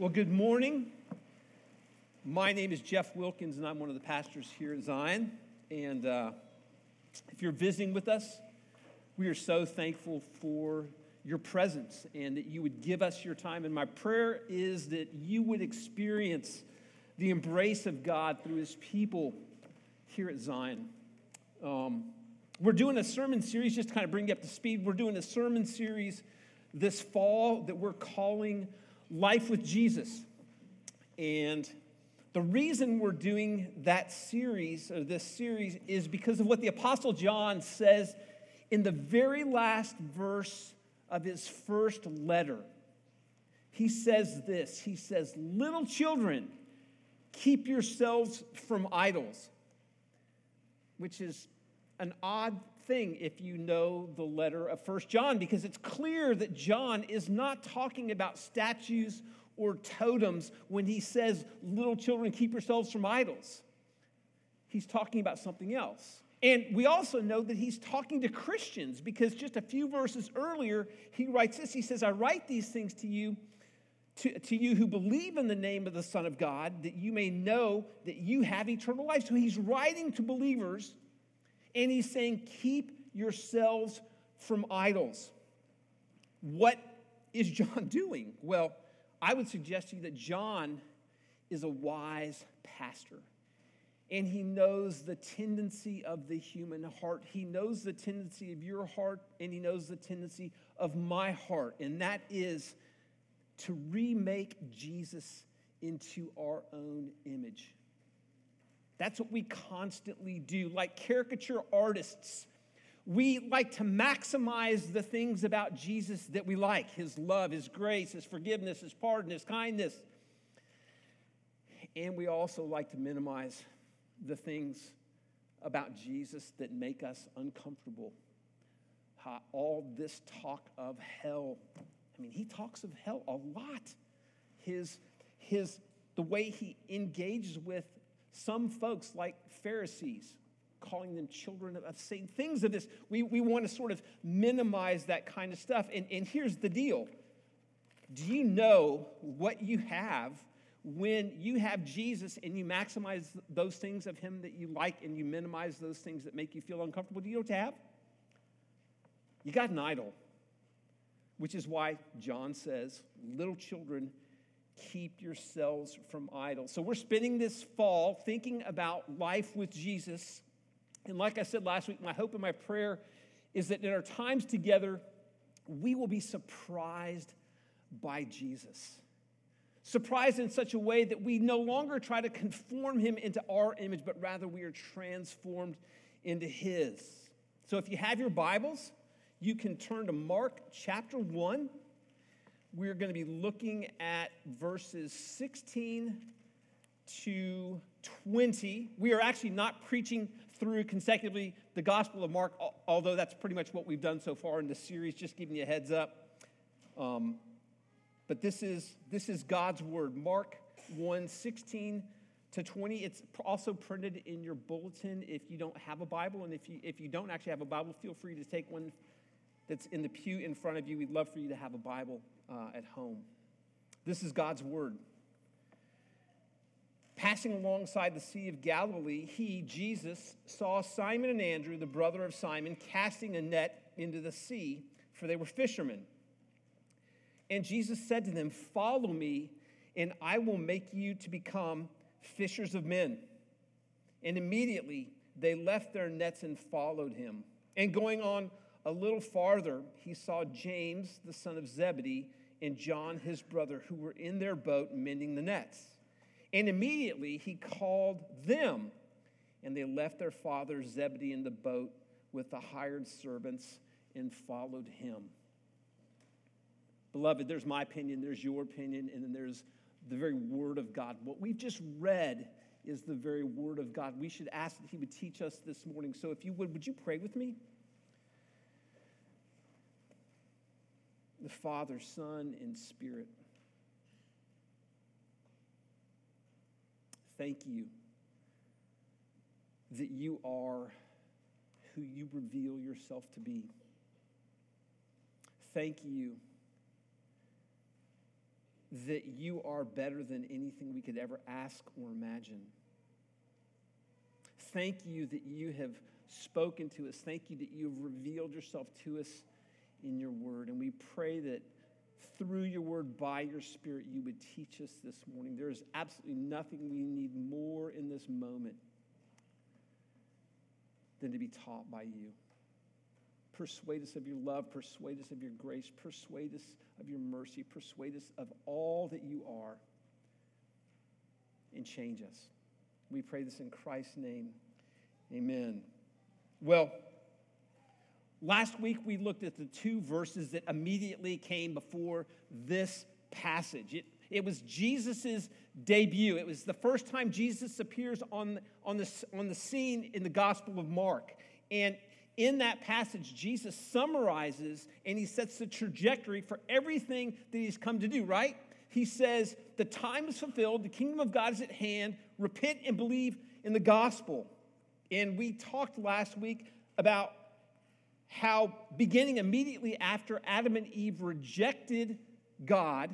Well, good morning. My name is Jeff Wilkins, and I'm one of the pastors here at Zion. And uh, if you're visiting with us, we are so thankful for your presence and that you would give us your time. And my prayer is that you would experience the embrace of God through his people here at Zion. Um, we're doing a sermon series, just to kind of bring you up to speed. We're doing a sermon series this fall that we're calling Life with Jesus. And the reason we're doing that series, or this series, is because of what the Apostle John says in the very last verse of his first letter. He says this He says, Little children, keep yourselves from idols, which is an odd thing if you know the letter of First John, because it's clear that John is not talking about statues or totems when he says, Little children, keep yourselves from idols. He's talking about something else. And we also know that he's talking to Christians because just a few verses earlier, he writes this. He says, I write these things to you, to, to you who believe in the name of the Son of God, that you may know that you have eternal life. So he's writing to believers and he's saying, Keep yourselves from idols. What is John doing? Well, I would suggest to you that John is a wise pastor. And he knows the tendency of the human heart. He knows the tendency of your heart, and he knows the tendency of my heart. And that is to remake Jesus into our own image. That's what we constantly do. Like caricature artists, we like to maximize the things about Jesus that we like his love, his grace, his forgiveness, his pardon, his kindness. And we also like to minimize the things about Jesus that make us uncomfortable. All this talk of hell. I mean, he talks of hell a lot. His, his, the way he engages with some folks, like Pharisees, calling them children of Satan, things of this. We, we want to sort of minimize that kind of stuff. And, and here's the deal Do you know what you have when you have Jesus and you maximize those things of Him that you like and you minimize those things that make you feel uncomfortable? Do you know what you have? You got an idol, which is why John says, Little children, keep yourselves from idols. So we're spending this fall thinking about life with Jesus. And like I said last week, my hope and my prayer is that in our times together, we will be surprised by Jesus. Surprised in such a way that we no longer try to conform him into our image, but rather we are transformed into his. So if you have your Bibles, you can turn to Mark chapter 1 we're going to be looking at verses 16 to 20. We are actually not preaching through consecutively the Gospel of Mark, although that's pretty much what we've done so far in this series, just giving you a heads up. Um, but this is, this is God's Word. Mark 1 16 to 20. It's also printed in your bulletin if you don't have a Bible. And if you, if you don't actually have a Bible, feel free to take one that's in the pew in front of you. We'd love for you to have a Bible uh, at home. This is God's word. Passing alongside the Sea of Galilee, he, Jesus, saw Simon and Andrew, the brother of Simon, casting a net into the sea, for they were fishermen. And Jesus said to them, Follow me, and I will make you to become fishers of men. And immediately they left their nets and followed him. And going on a little farther, he saw James, the son of Zebedee, and John, his brother, who were in their boat mending the nets. And immediately he called them, and they left their father Zebedee in the boat with the hired servants and followed him. Beloved, there's my opinion, there's your opinion, and then there's the very word of God. What we've just read is the very word of God. We should ask that he would teach us this morning. So if you would, would you pray with me? The Father, Son, and Spirit. Thank you that you are who you reveal yourself to be. Thank you that you are better than anything we could ever ask or imagine. Thank you that you have spoken to us. Thank you that you have revealed yourself to us in your word. And we pray that through your word, by your spirit, you would teach us this morning. There is absolutely nothing we need more in this moment than to be taught by you. Persuade us of your love, persuade us of your grace, persuade us of your mercy, persuade us of all that you are, and change us. We pray this in Christ's name. Amen. Well, last week we looked at the two verses that immediately came before this passage. It, it was Jesus' debut. It was the first time Jesus appears on, on, the, on the scene in the Gospel of Mark. And in that passage, Jesus summarizes and he sets the trajectory for everything that he's come to do, right? He says, The time is fulfilled, the kingdom of God is at hand, repent and believe in the gospel. And we talked last week about how, beginning immediately after Adam and Eve rejected God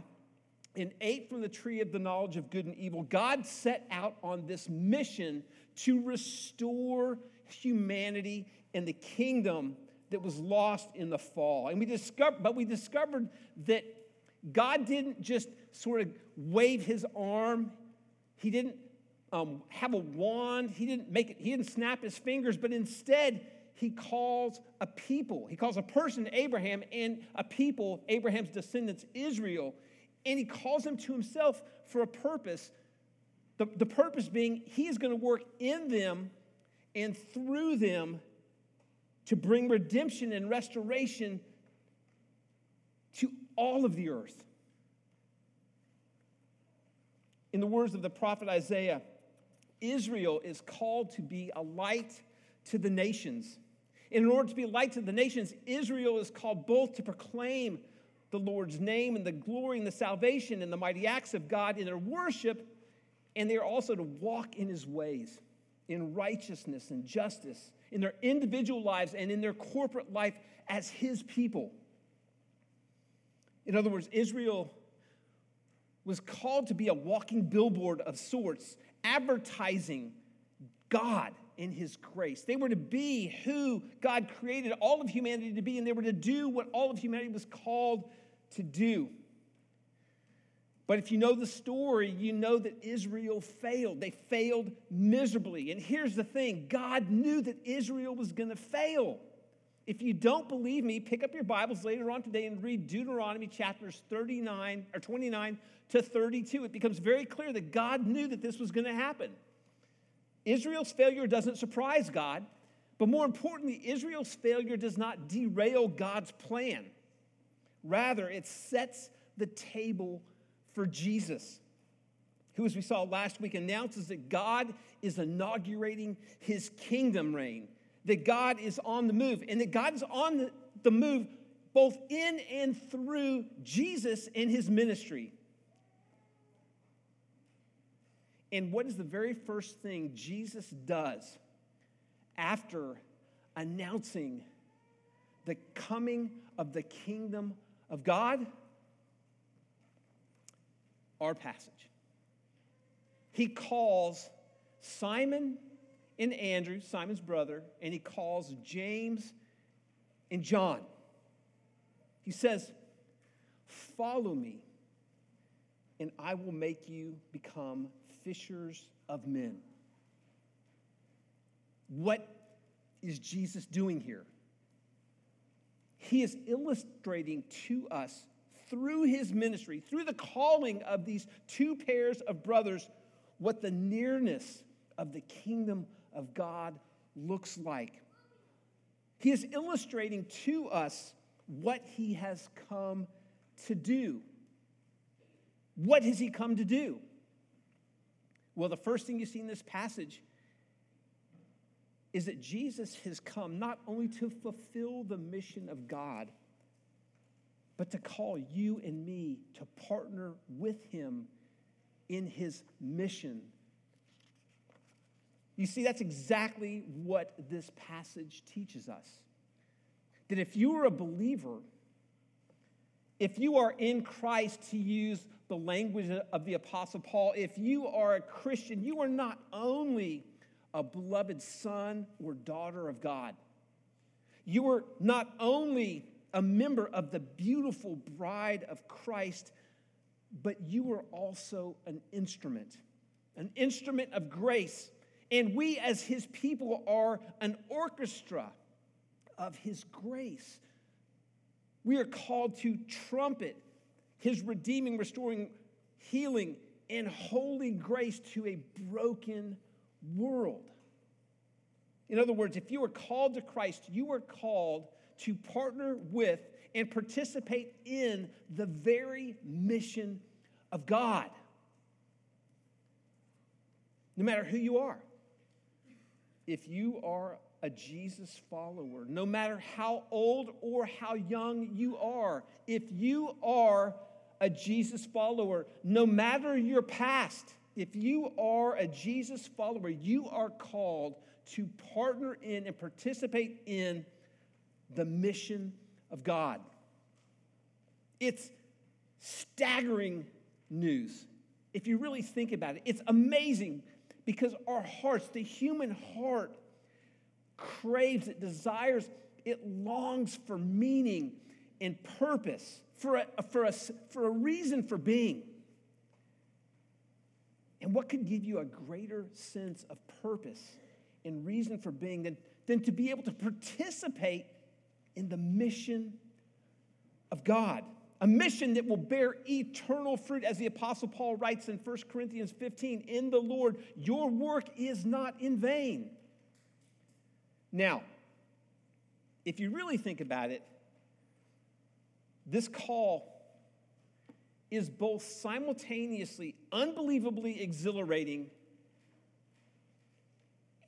and ate from the tree of the knowledge of good and evil, God set out on this mission to restore humanity and the kingdom that was lost in the fall. And we discovered, but we discovered that God didn't just sort of wave his arm. He didn't um, have a wand. He didn't make it, he didn't snap his fingers, but instead he calls a people. He calls a person Abraham and a people, Abraham's descendants, Israel. And he calls them to himself for a purpose. The, the purpose being he is going to work in them and through them to bring redemption and restoration to all of the earth. In the words of the prophet Isaiah, Israel is called to be a light to the nations. In order to be a light to the nations, Israel is called both to proclaim the Lord's name and the glory and the salvation and the mighty acts of God in their worship, and they are also to walk in his ways in righteousness and justice in their individual lives and in their corporate life as his people. In other words, Israel was called to be a walking billboard of sorts, advertising God in his grace. They were to be who God created all of humanity to be, and they were to do what all of humanity was called to do. But if you know the story, you know that Israel failed. They failed miserably. And here's the thing God knew that Israel was going to fail. If you don't believe me, pick up your Bibles later on today and read Deuteronomy chapters 39 or 29 to 32. It becomes very clear that God knew that this was going to happen. Israel's failure doesn't surprise God, but more importantly, Israel's failure does not derail God's plan. Rather, it sets the table for Jesus, who, as we saw last week, announces that God is inaugurating his kingdom reign, that God is on the move, and that God is on the move both in and through Jesus and his ministry. And what is the very first thing Jesus does after announcing the coming of the kingdom of God? our passage. He calls Simon and Andrew, Simon's brother, and he calls James and John. He says, Follow me, and I will make you become fishers of men. What is Jesus doing here? He is illustrating to us through his ministry, through the calling of these two pairs of brothers, what the nearness of the kingdom of God looks like. He is illustrating to us what he has come to do. What has he come to do? Well, the first thing you see in this passage is that Jesus has come not only to fulfill the mission of God but to call you and me to partner with him in his mission. You see, that's exactly what this passage teaches us. That if you are a believer, if you are in Christ, to use the language of the Apostle Paul, if you are a Christian, you are not only a beloved son or daughter of God, you are not only a member of the beautiful bride of Christ, but you are also an instrument, an instrument of grace. And we, as his people, are an orchestra of his grace. We are called to trumpet his redeeming, restoring, healing, and holy grace to a broken world. In other words, if you are called to Christ, you are called to partner with and participate in the very mission of God. No matter who you are, if you are a Jesus follower, no matter how old or how young you are, if you are a Jesus follower, no matter your past, if you are a Jesus follower, you are called to partner in and participate in the mission of God. It's staggering news. If you really think about it, it's amazing because our hearts, the human heart, craves, it desires, it longs for meaning and purpose, for a, for a, for a reason for being. And what could give you a greater sense of purpose and reason for being than, than to be able to participate in the mission of God? A mission that will bear eternal fruit, as the Apostle Paul writes in 1 Corinthians 15 In the Lord, your work is not in vain. Now, if you really think about it, this call is both simultaneously unbelievably exhilarating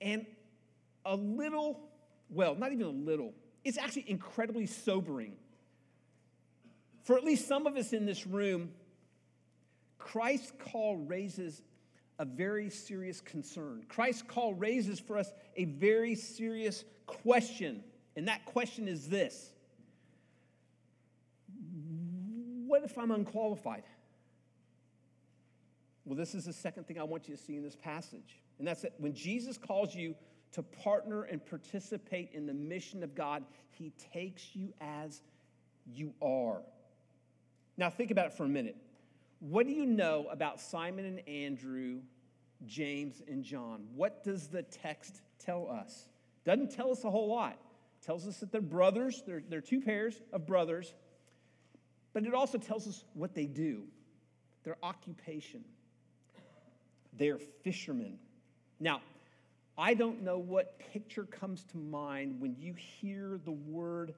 and a little, well, not even a little, it's actually incredibly sobering. For at least some of us in this room, Christ's call raises a very serious concern. Christ's call raises for us a very serious question. And that question is this What if I'm unqualified? Well, this is the second thing I want you to see in this passage. And that's that when Jesus calls you to partner and participate in the mission of God, he takes you as you are. Now, think about it for a minute. What do you know about Simon and Andrew, James and John? What does the text tell us? Doesn't tell us a whole lot. It tells us that they're brothers, they're, they're two pairs of brothers, but it also tells us what they do, their occupation. They're fishermen. Now, I don't know what picture comes to mind when you hear the word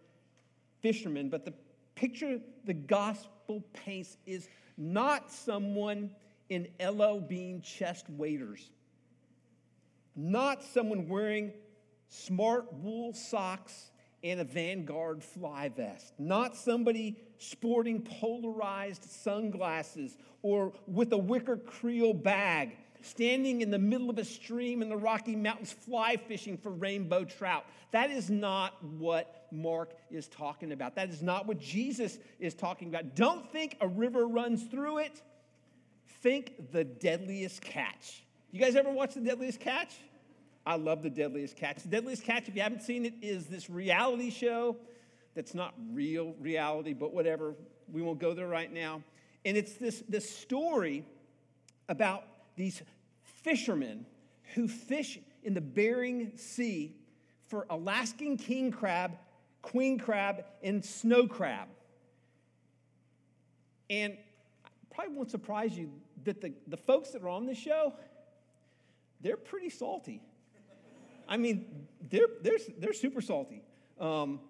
fisherman, but the picture the gospel paints is not someone in LL Bean chest waders, not someone wearing smart wool socks and a Vanguard fly vest, not somebody sporting polarized sunglasses or with a wicker creel bag standing in the middle of a stream in the Rocky Mountains fly fishing for rainbow trout. That is not what Mark is talking about. That is not what Jesus is talking about. Don't think a river runs through it. Think the deadliest catch. You guys ever watch the deadliest catch? I love the deadliest catch. The deadliest catch, if you haven't seen it, is this reality show that's not real reality, but whatever. We won't go there right now. And it's this, this story about these fishermen who fish in the Bering Sea for Alaskan king crab, queen crab, and snow crab. And probably won't surprise you that the, the folks that are on this show, they're pretty salty. I mean, they're, they're, they're super salty. Um,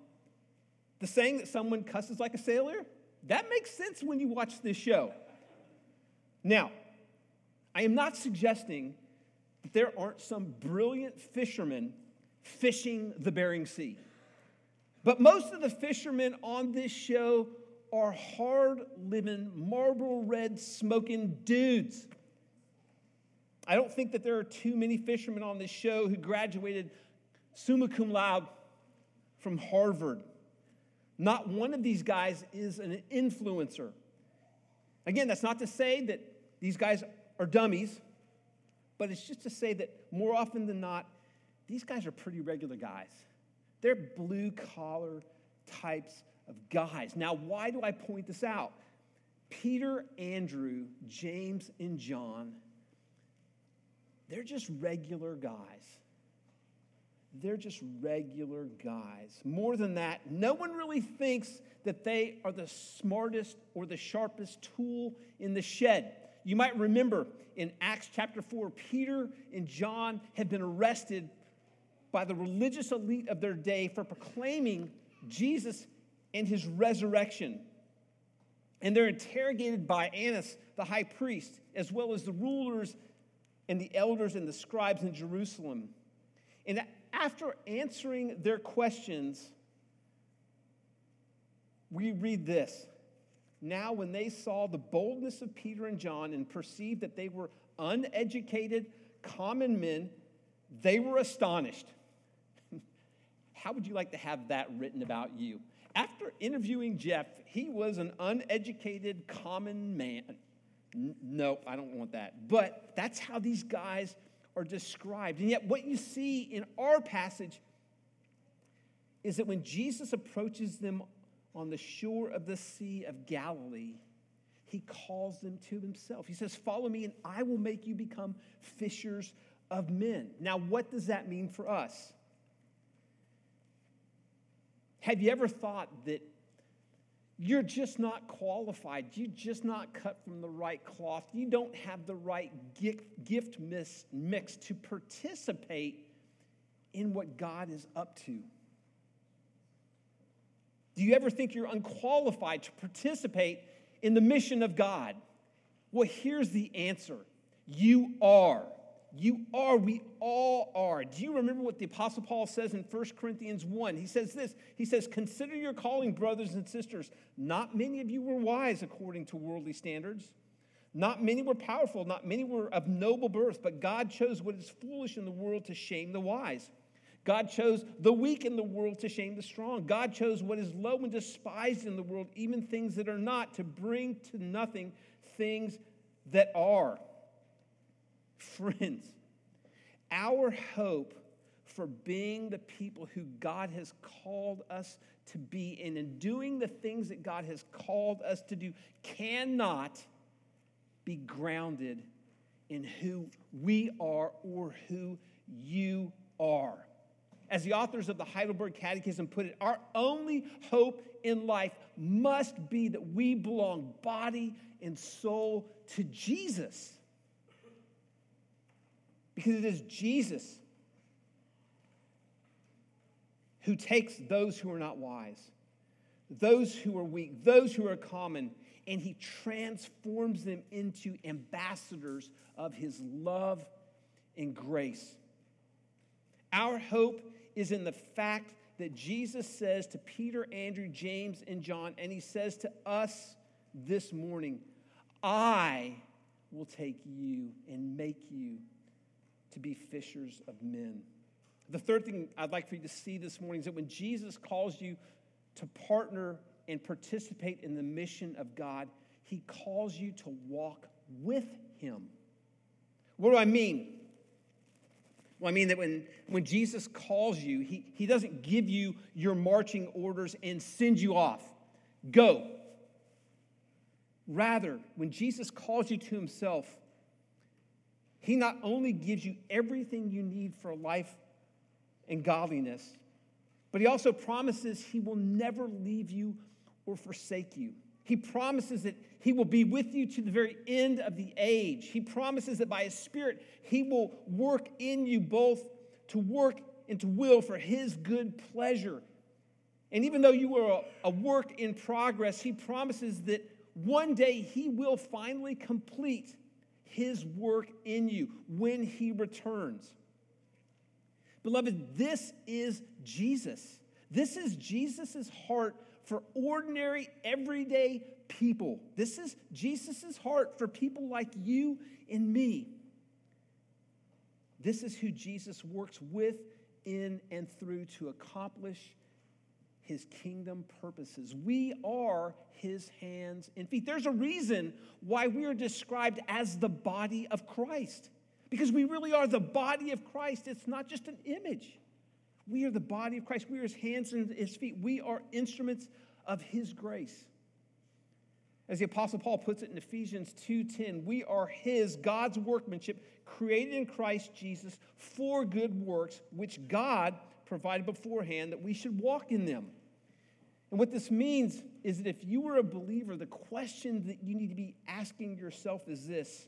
the saying that someone cusses like a sailor, that makes sense when you watch this show. Now, I am not suggesting that there aren't some brilliant fishermen fishing the Bering Sea. But most of the fishermen on this show are hard living, Marlboro red smoking dudes. I don't think that there are too many fishermen on this show who graduated summa cum laude from Harvard. Not one of these guys is an influencer. Again, that's not to say that these guys are dummies, but it's just to say that more often than not, these guys are pretty regular guys. They're blue collar types of guys. Now, why do I point this out? Peter, Andrew, James, and John, they're just regular guys. They're just regular guys. More than that, no one really thinks that they are the smartest or the sharpest tool in the shed. You might remember in Acts chapter 4, Peter and John had been arrested by the religious elite of their day for proclaiming Jesus and his resurrection. And they're interrogated by Annas, the high priest, as well as the rulers and the elders and the scribes in Jerusalem. And after answering their questions, we read this. Now, when they saw the boldness of Peter and John and perceived that they were uneducated, common men, they were astonished. How would you like to have that written about you? After interviewing Jeff, he was an uneducated, common man. Nope, I don't want that. But that's how these guys are described. And yet, what you see in our passage is that when Jesus approaches them on the shore of the Sea of Galilee, he calls them to himself. He says, Follow me, and I will make you become fishers of men. Now, what does that mean for us? Have you ever thought that you're just not qualified? You're just not cut from the right cloth. You don't have the right gift mix to participate in what God is up to. Do you ever think you're unqualified to participate in the mission of God? Well, here's the answer you are. You are, we all are. Do you remember what the Apostle Paul says in 1 Corinthians 1? He says this He says, Consider your calling, brothers and sisters. Not many of you were wise according to worldly standards. Not many were powerful. Not many were of noble birth. But God chose what is foolish in the world to shame the wise. God chose the weak in the world to shame the strong. God chose what is low and despised in the world, even things that are not, to bring to nothing things that are Friends, our hope for being the people who God has called us to be and in doing the things that God has called us to do cannot be grounded in who we are or who you are. As the authors of the Heidelberg Catechism put it, our only hope in life must be that we belong body and soul to Jesus. Because it is Jesus who takes those who are not wise, those who are weak, those who are common, and he transforms them into ambassadors of his love and grace. Our hope is in the fact that Jesus says to Peter, Andrew, James, and John, and he says to us this morning, I will take you and make you to be fishers of men. The third thing I'd like for you to see this morning is that when Jesus calls you to partner and participate in the mission of God, he calls you to walk with him. What do I mean? Well, I mean that when, when Jesus calls you, he, he doesn't give you your marching orders and send you off. Go. Rather, when Jesus calls you to himself, he not only gives you everything you need for life and godliness, but He also promises He will never leave you or forsake you. He promises that He will be with you to the very end of the age. He promises that by His Spirit, He will work in you both to work and to will for His good pleasure. And even though you are a work in progress, He promises that one day He will finally complete his work in you when he returns. Beloved, this is Jesus. This is Jesus' heart for ordinary, everyday people. This is Jesus' heart for people like you and me. This is who Jesus works with, in, and through to accomplish his kingdom purposes. We are his hands and feet. There's a reason why we are described as the body of Christ, because we really are the body of Christ. It's not just an image. We are the body of Christ. We are his hands and his feet. We are instruments of his grace. As the apostle Paul puts it in Ephesians 2:10, we are his God's workmanship created in Christ Jesus for good works which God provided beforehand that we should walk in them. And what this means is that if you were a believer, the question that you need to be asking yourself is this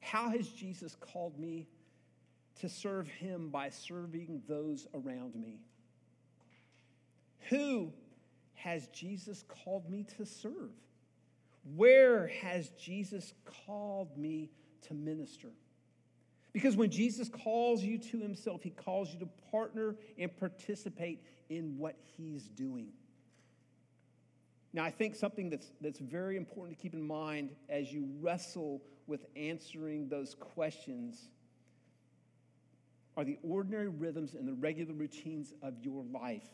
How has Jesus called me to serve him by serving those around me? Who has Jesus called me to serve? Where has Jesus called me to minister? Because when Jesus calls you to himself, he calls you to partner and participate in what he's doing. Now, I think something that's, that's very important to keep in mind as you wrestle with answering those questions are the ordinary rhythms and the regular routines of your life.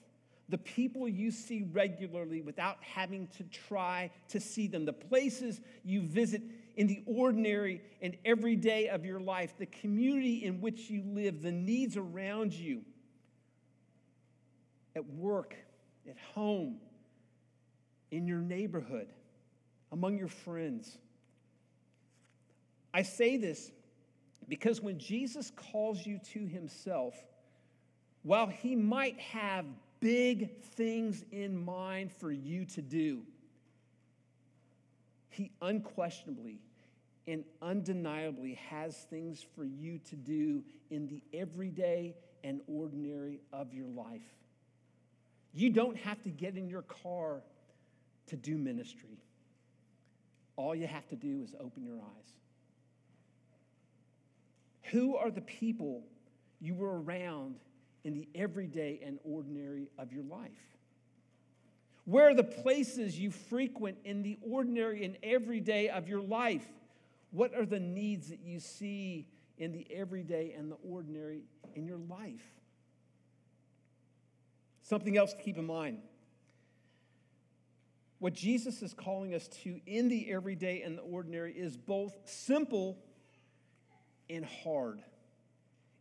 The people you see regularly without having to try to see them, the places you visit in the ordinary and everyday of your life, the community in which you live, the needs around you, at work, at home, in your neighborhood, among your friends. I say this because when Jesus calls you to himself, while he might have big things in mind for you to do, he unquestionably and undeniably has things for you to do in the everyday and ordinary of your life. You don't have to get in your car to do ministry. All you have to do is open your eyes. Who are the people you were around in the everyday and ordinary of your life? Where are the places you frequent in the ordinary and everyday of your life? What are the needs that you see in the everyday and the ordinary in your life? Something else to keep in mind. What Jesus is calling us to in the everyday and the ordinary is both simple and hard.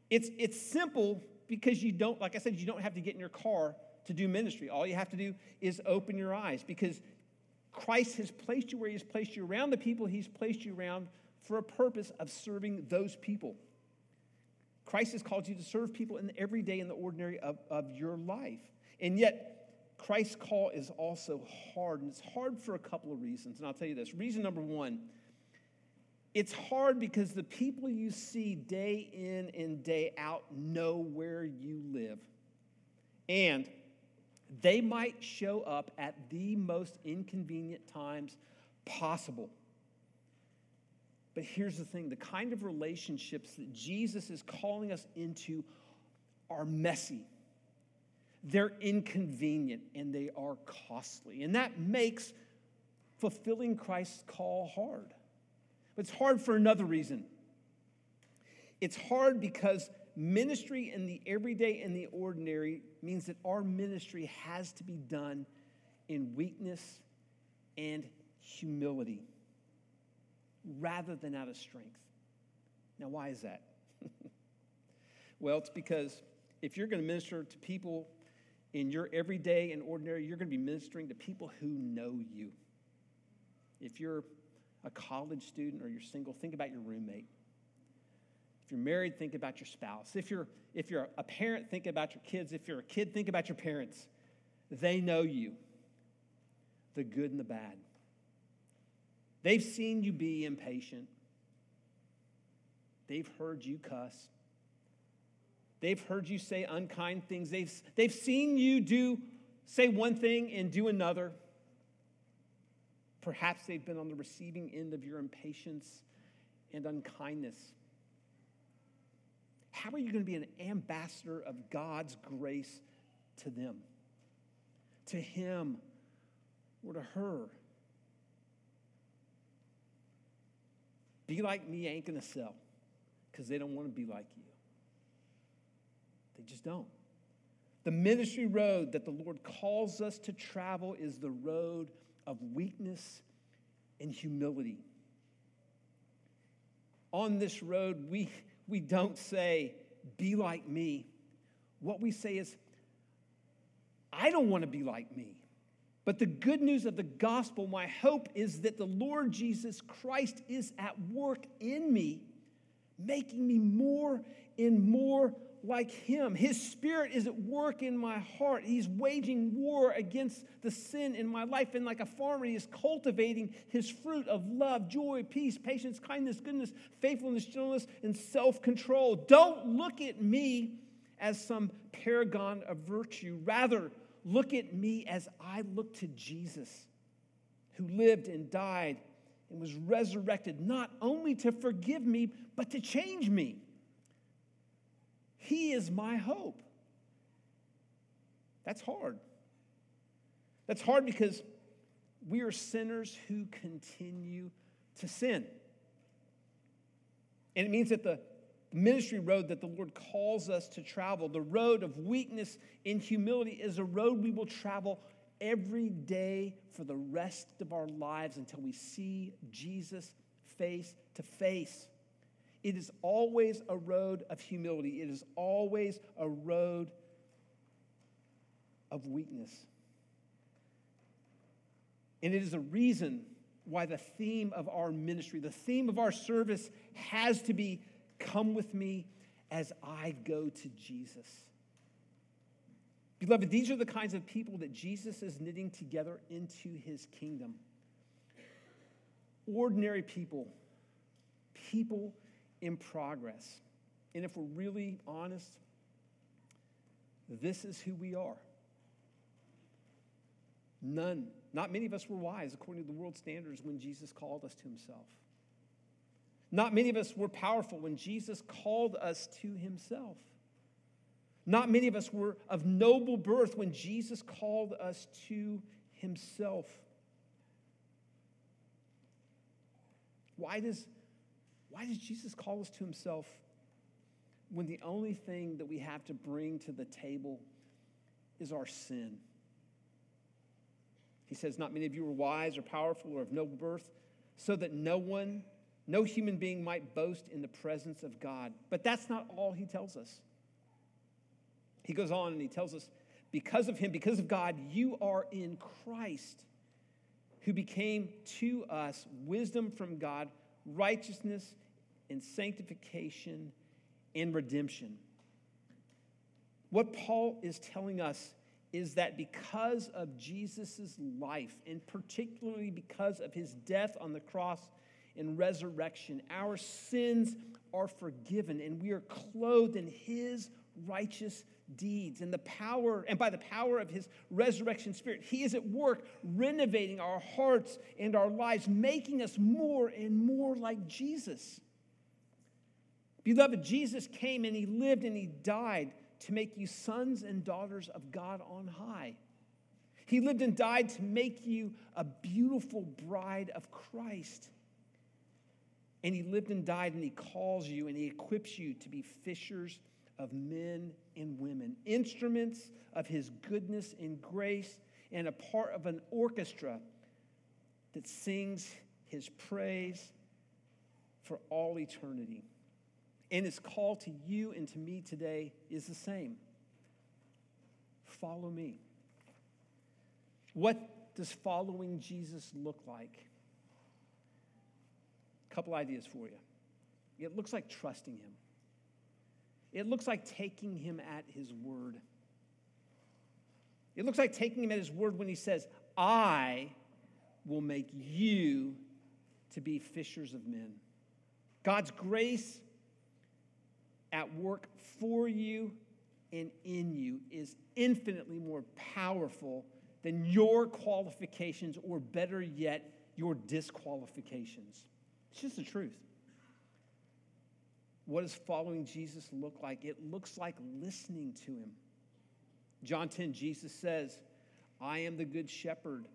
It's, it's simple because you don't, like I said, you don't have to get in your car to do ministry. All you have to do is open your eyes because Christ has placed you where He's placed you around the people He's placed you around for a purpose of serving those people. Christ has called you to serve people in the everyday and the ordinary of, of your life. And yet, Christ's call is also hard, and it's hard for a couple of reasons. And I'll tell you this. Reason number one it's hard because the people you see day in and day out know where you live. And they might show up at the most inconvenient times possible. But here's the thing the kind of relationships that Jesus is calling us into are messy, they're inconvenient, and they are costly. And that makes fulfilling Christ's call hard. It's hard for another reason. It's hard because ministry in the everyday and the ordinary means that our ministry has to be done in weakness and humility rather than out of strength. Now, why is that? well, it's because if you're going to minister to people in your everyday and ordinary, you're going to be ministering to people who know you. If you're a college student or you're single, think about your roommate. If you're married, think about your spouse. If you're, if you're a parent, think about your kids. If you're a kid, think about your parents. They know you, the good and the bad. They've seen you be impatient. They've heard you cuss. They've heard you say unkind things. They've, they've seen you do, say one thing and do another. Perhaps they've been on the receiving end of your impatience and unkindness. How are you going to be an ambassador of God's grace to them, to him, or to her? Be like me ain't going to sell because they don't want to be like you. They just don't. The ministry road that the Lord calls us to travel is the road of weakness and humility. On this road, we, we don't say, be like me. What we say is, I don't want to be like me. But the good news of the gospel, my hope is that the Lord Jesus Christ is at work in me, making me more and more like him. His spirit is at work in my heart. He's waging war against the sin in my life. And like a farmer, he is cultivating his fruit of love, joy, peace, patience, kindness, goodness, faithfulness, gentleness, and self control. Don't look at me as some paragon of virtue. Rather, look at me as I look to Jesus, who lived and died and was resurrected, not only to forgive me, but to change me. He is my hope. That's hard. That's hard because we are sinners who continue to sin. And it means that the ministry road that the Lord calls us to travel, the road of weakness and humility, is a road we will travel every day for the rest of our lives until we see Jesus face to face. It is always a road of humility, it is always a road of weakness. And it is a reason why the theme of our ministry, the theme of our service has to be come with me as I go to Jesus. Beloved, these are the kinds of people that Jesus is knitting together into his kingdom. Ordinary people, people in progress. And if we're really honest, this is who we are. None, not many of us were wise according to the world standards when Jesus called us to himself. Not many of us were powerful when Jesus called us to himself. Not many of us were of noble birth when Jesus called us to himself. Why does why does Jesus call us to himself when the only thing that we have to bring to the table is our sin? He says, Not many of you are wise or powerful or of noble birth, so that no one, no human being might boast in the presence of God. But that's not all he tells us. He goes on and he tells us, because of him, because of God, you are in Christ, who became to us wisdom from God, righteousness and sanctification and redemption. What Paul is telling us is that because of Jesus' life, and particularly because of his death on the cross and resurrection, our sins are forgiven and we are clothed in his righteous deeds and the power and by the power of his resurrection spirit he is at work renovating our hearts and our lives making us more and more like jesus Beloved, Jesus came and he lived and he died to make you sons and daughters of God on high. He lived and died to make you a beautiful bride of Christ. And he lived and died and he calls you and he equips you to be fishers of men and women, instruments of his goodness and grace, and a part of an orchestra that sings his praise for all eternity. And his call to you and to me today is the same follow me. What does following Jesus look like? A couple ideas for you. It looks like trusting him. It looks like taking him at his word. It looks like taking him at his word when he says, I will make you to be fishers of men. God's grace at work for you and in you is infinitely more powerful than your qualifications, or better yet, your disqualifications. It's just the truth. What does following Jesus look like? It looks like listening to him. John 10, Jesus says, I am the good shepherd.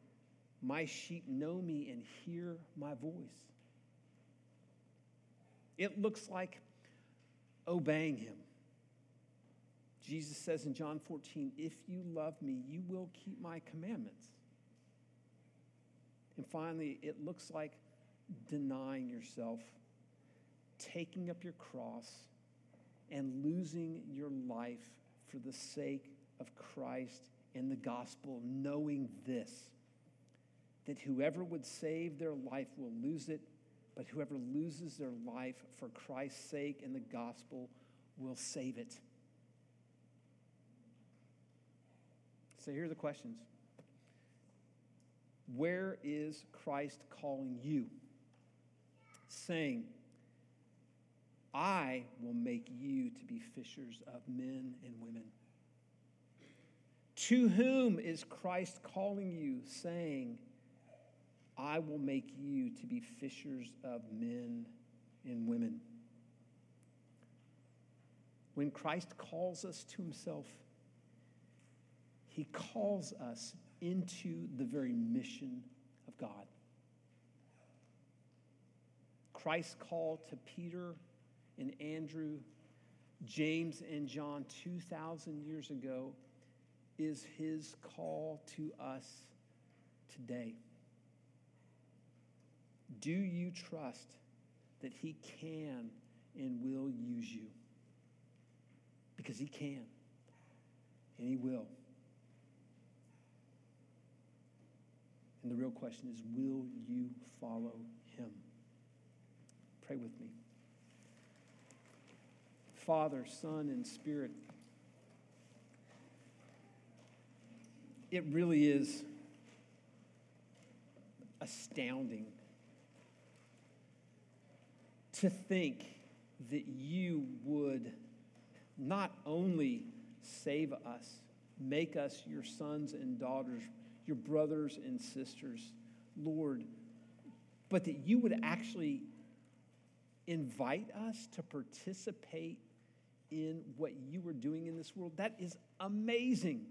My sheep know me and hear my voice. It looks like obeying him. Jesus says in John 14, If you love me, you will keep my commandments. And finally, it looks like denying yourself, taking up your cross, and losing your life for the sake of Christ and the gospel, knowing this that whoever would save their life will lose it, but whoever loses their life for Christ's sake and the gospel will save it. So here are the questions Where is Christ calling you? Saying, I will make you to be fishers of men and women. To whom is Christ calling you, saying, I will make you to be fishers of men and women? When Christ calls us to himself, he calls us into the very mission of God. Christ's call to Peter and Andrew, James and John 2,000 years ago is his call to us today. Do you trust that he can and will use you? Because he can and he will. And the real question is will you follow him? Pray with me. Father, Son, and Spirit, it really is astounding to think that you would not only save us, make us your sons and daughters your brothers and sisters, Lord, but that you would actually invite us to participate in what you are doing in this world. That is amazing.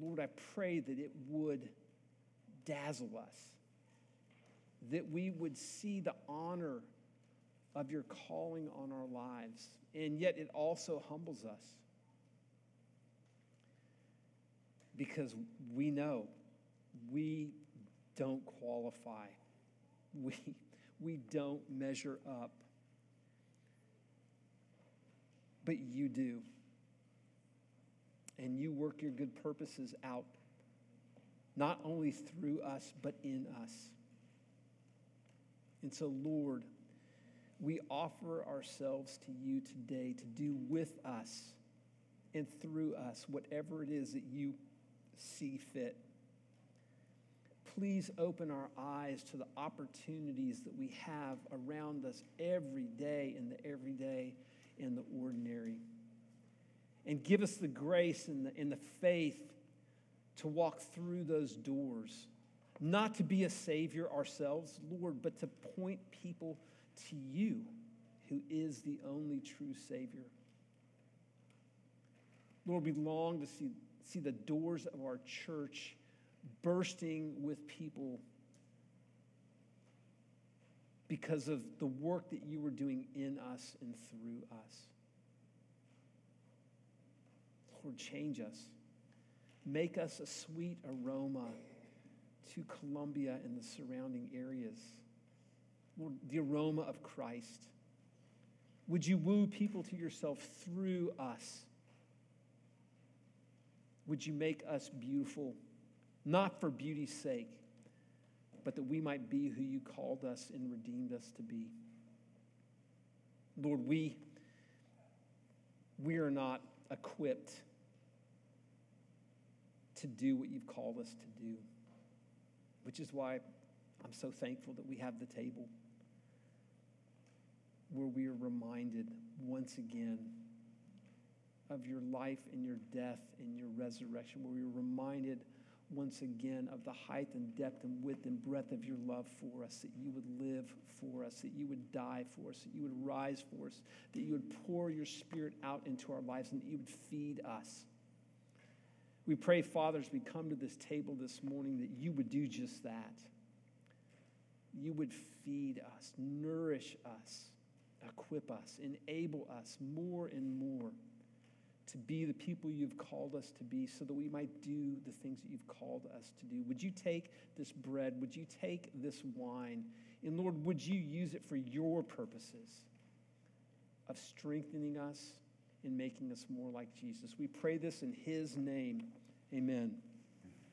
Lord, I pray that it would dazzle us, that we would see the honor of your calling on our lives, and yet it also humbles us. because we know we don't qualify. We, we don't measure up. But you do. And you work your good purposes out, not only through us, but in us. And so, Lord, we offer ourselves to you today to do with us and through us whatever it is that you see fit. Please open our eyes to the opportunities that we have around us every day in the everyday and the ordinary. And give us the grace and the, and the faith to walk through those doors, not to be a savior ourselves, Lord, but to point people to you, who is the only true Savior. Lord, we long to see see the doors of our church bursting with people because of the work that you were doing in us and through us. Lord, change us. Make us a sweet aroma to Columbia and the surrounding areas. Lord, the aroma of Christ. Would you woo people to yourself through us? Would you make us beautiful, not for beauty's sake, but that we might be who you called us and redeemed us to be? Lord, we, we are not equipped to do what you've called us to do, which is why I'm so thankful that we have the table where we are reminded once again of your life and your death and your resurrection, where we're reminded once again of the height and depth and width and breadth of your love for us, that you would live for us, that you would die for us, that you would rise for us, that you would pour your spirit out into our lives, and that you would feed us. We pray, Father, as we come to this table this morning, that you would do just that. You would feed us, nourish us, equip us, enable us more and more to be the people you've called us to be so that we might do the things that you've called us to do. Would you take this bread? Would you take this wine? And Lord, would you use it for your purposes of strengthening us and making us more like Jesus? We pray this in his name. Amen.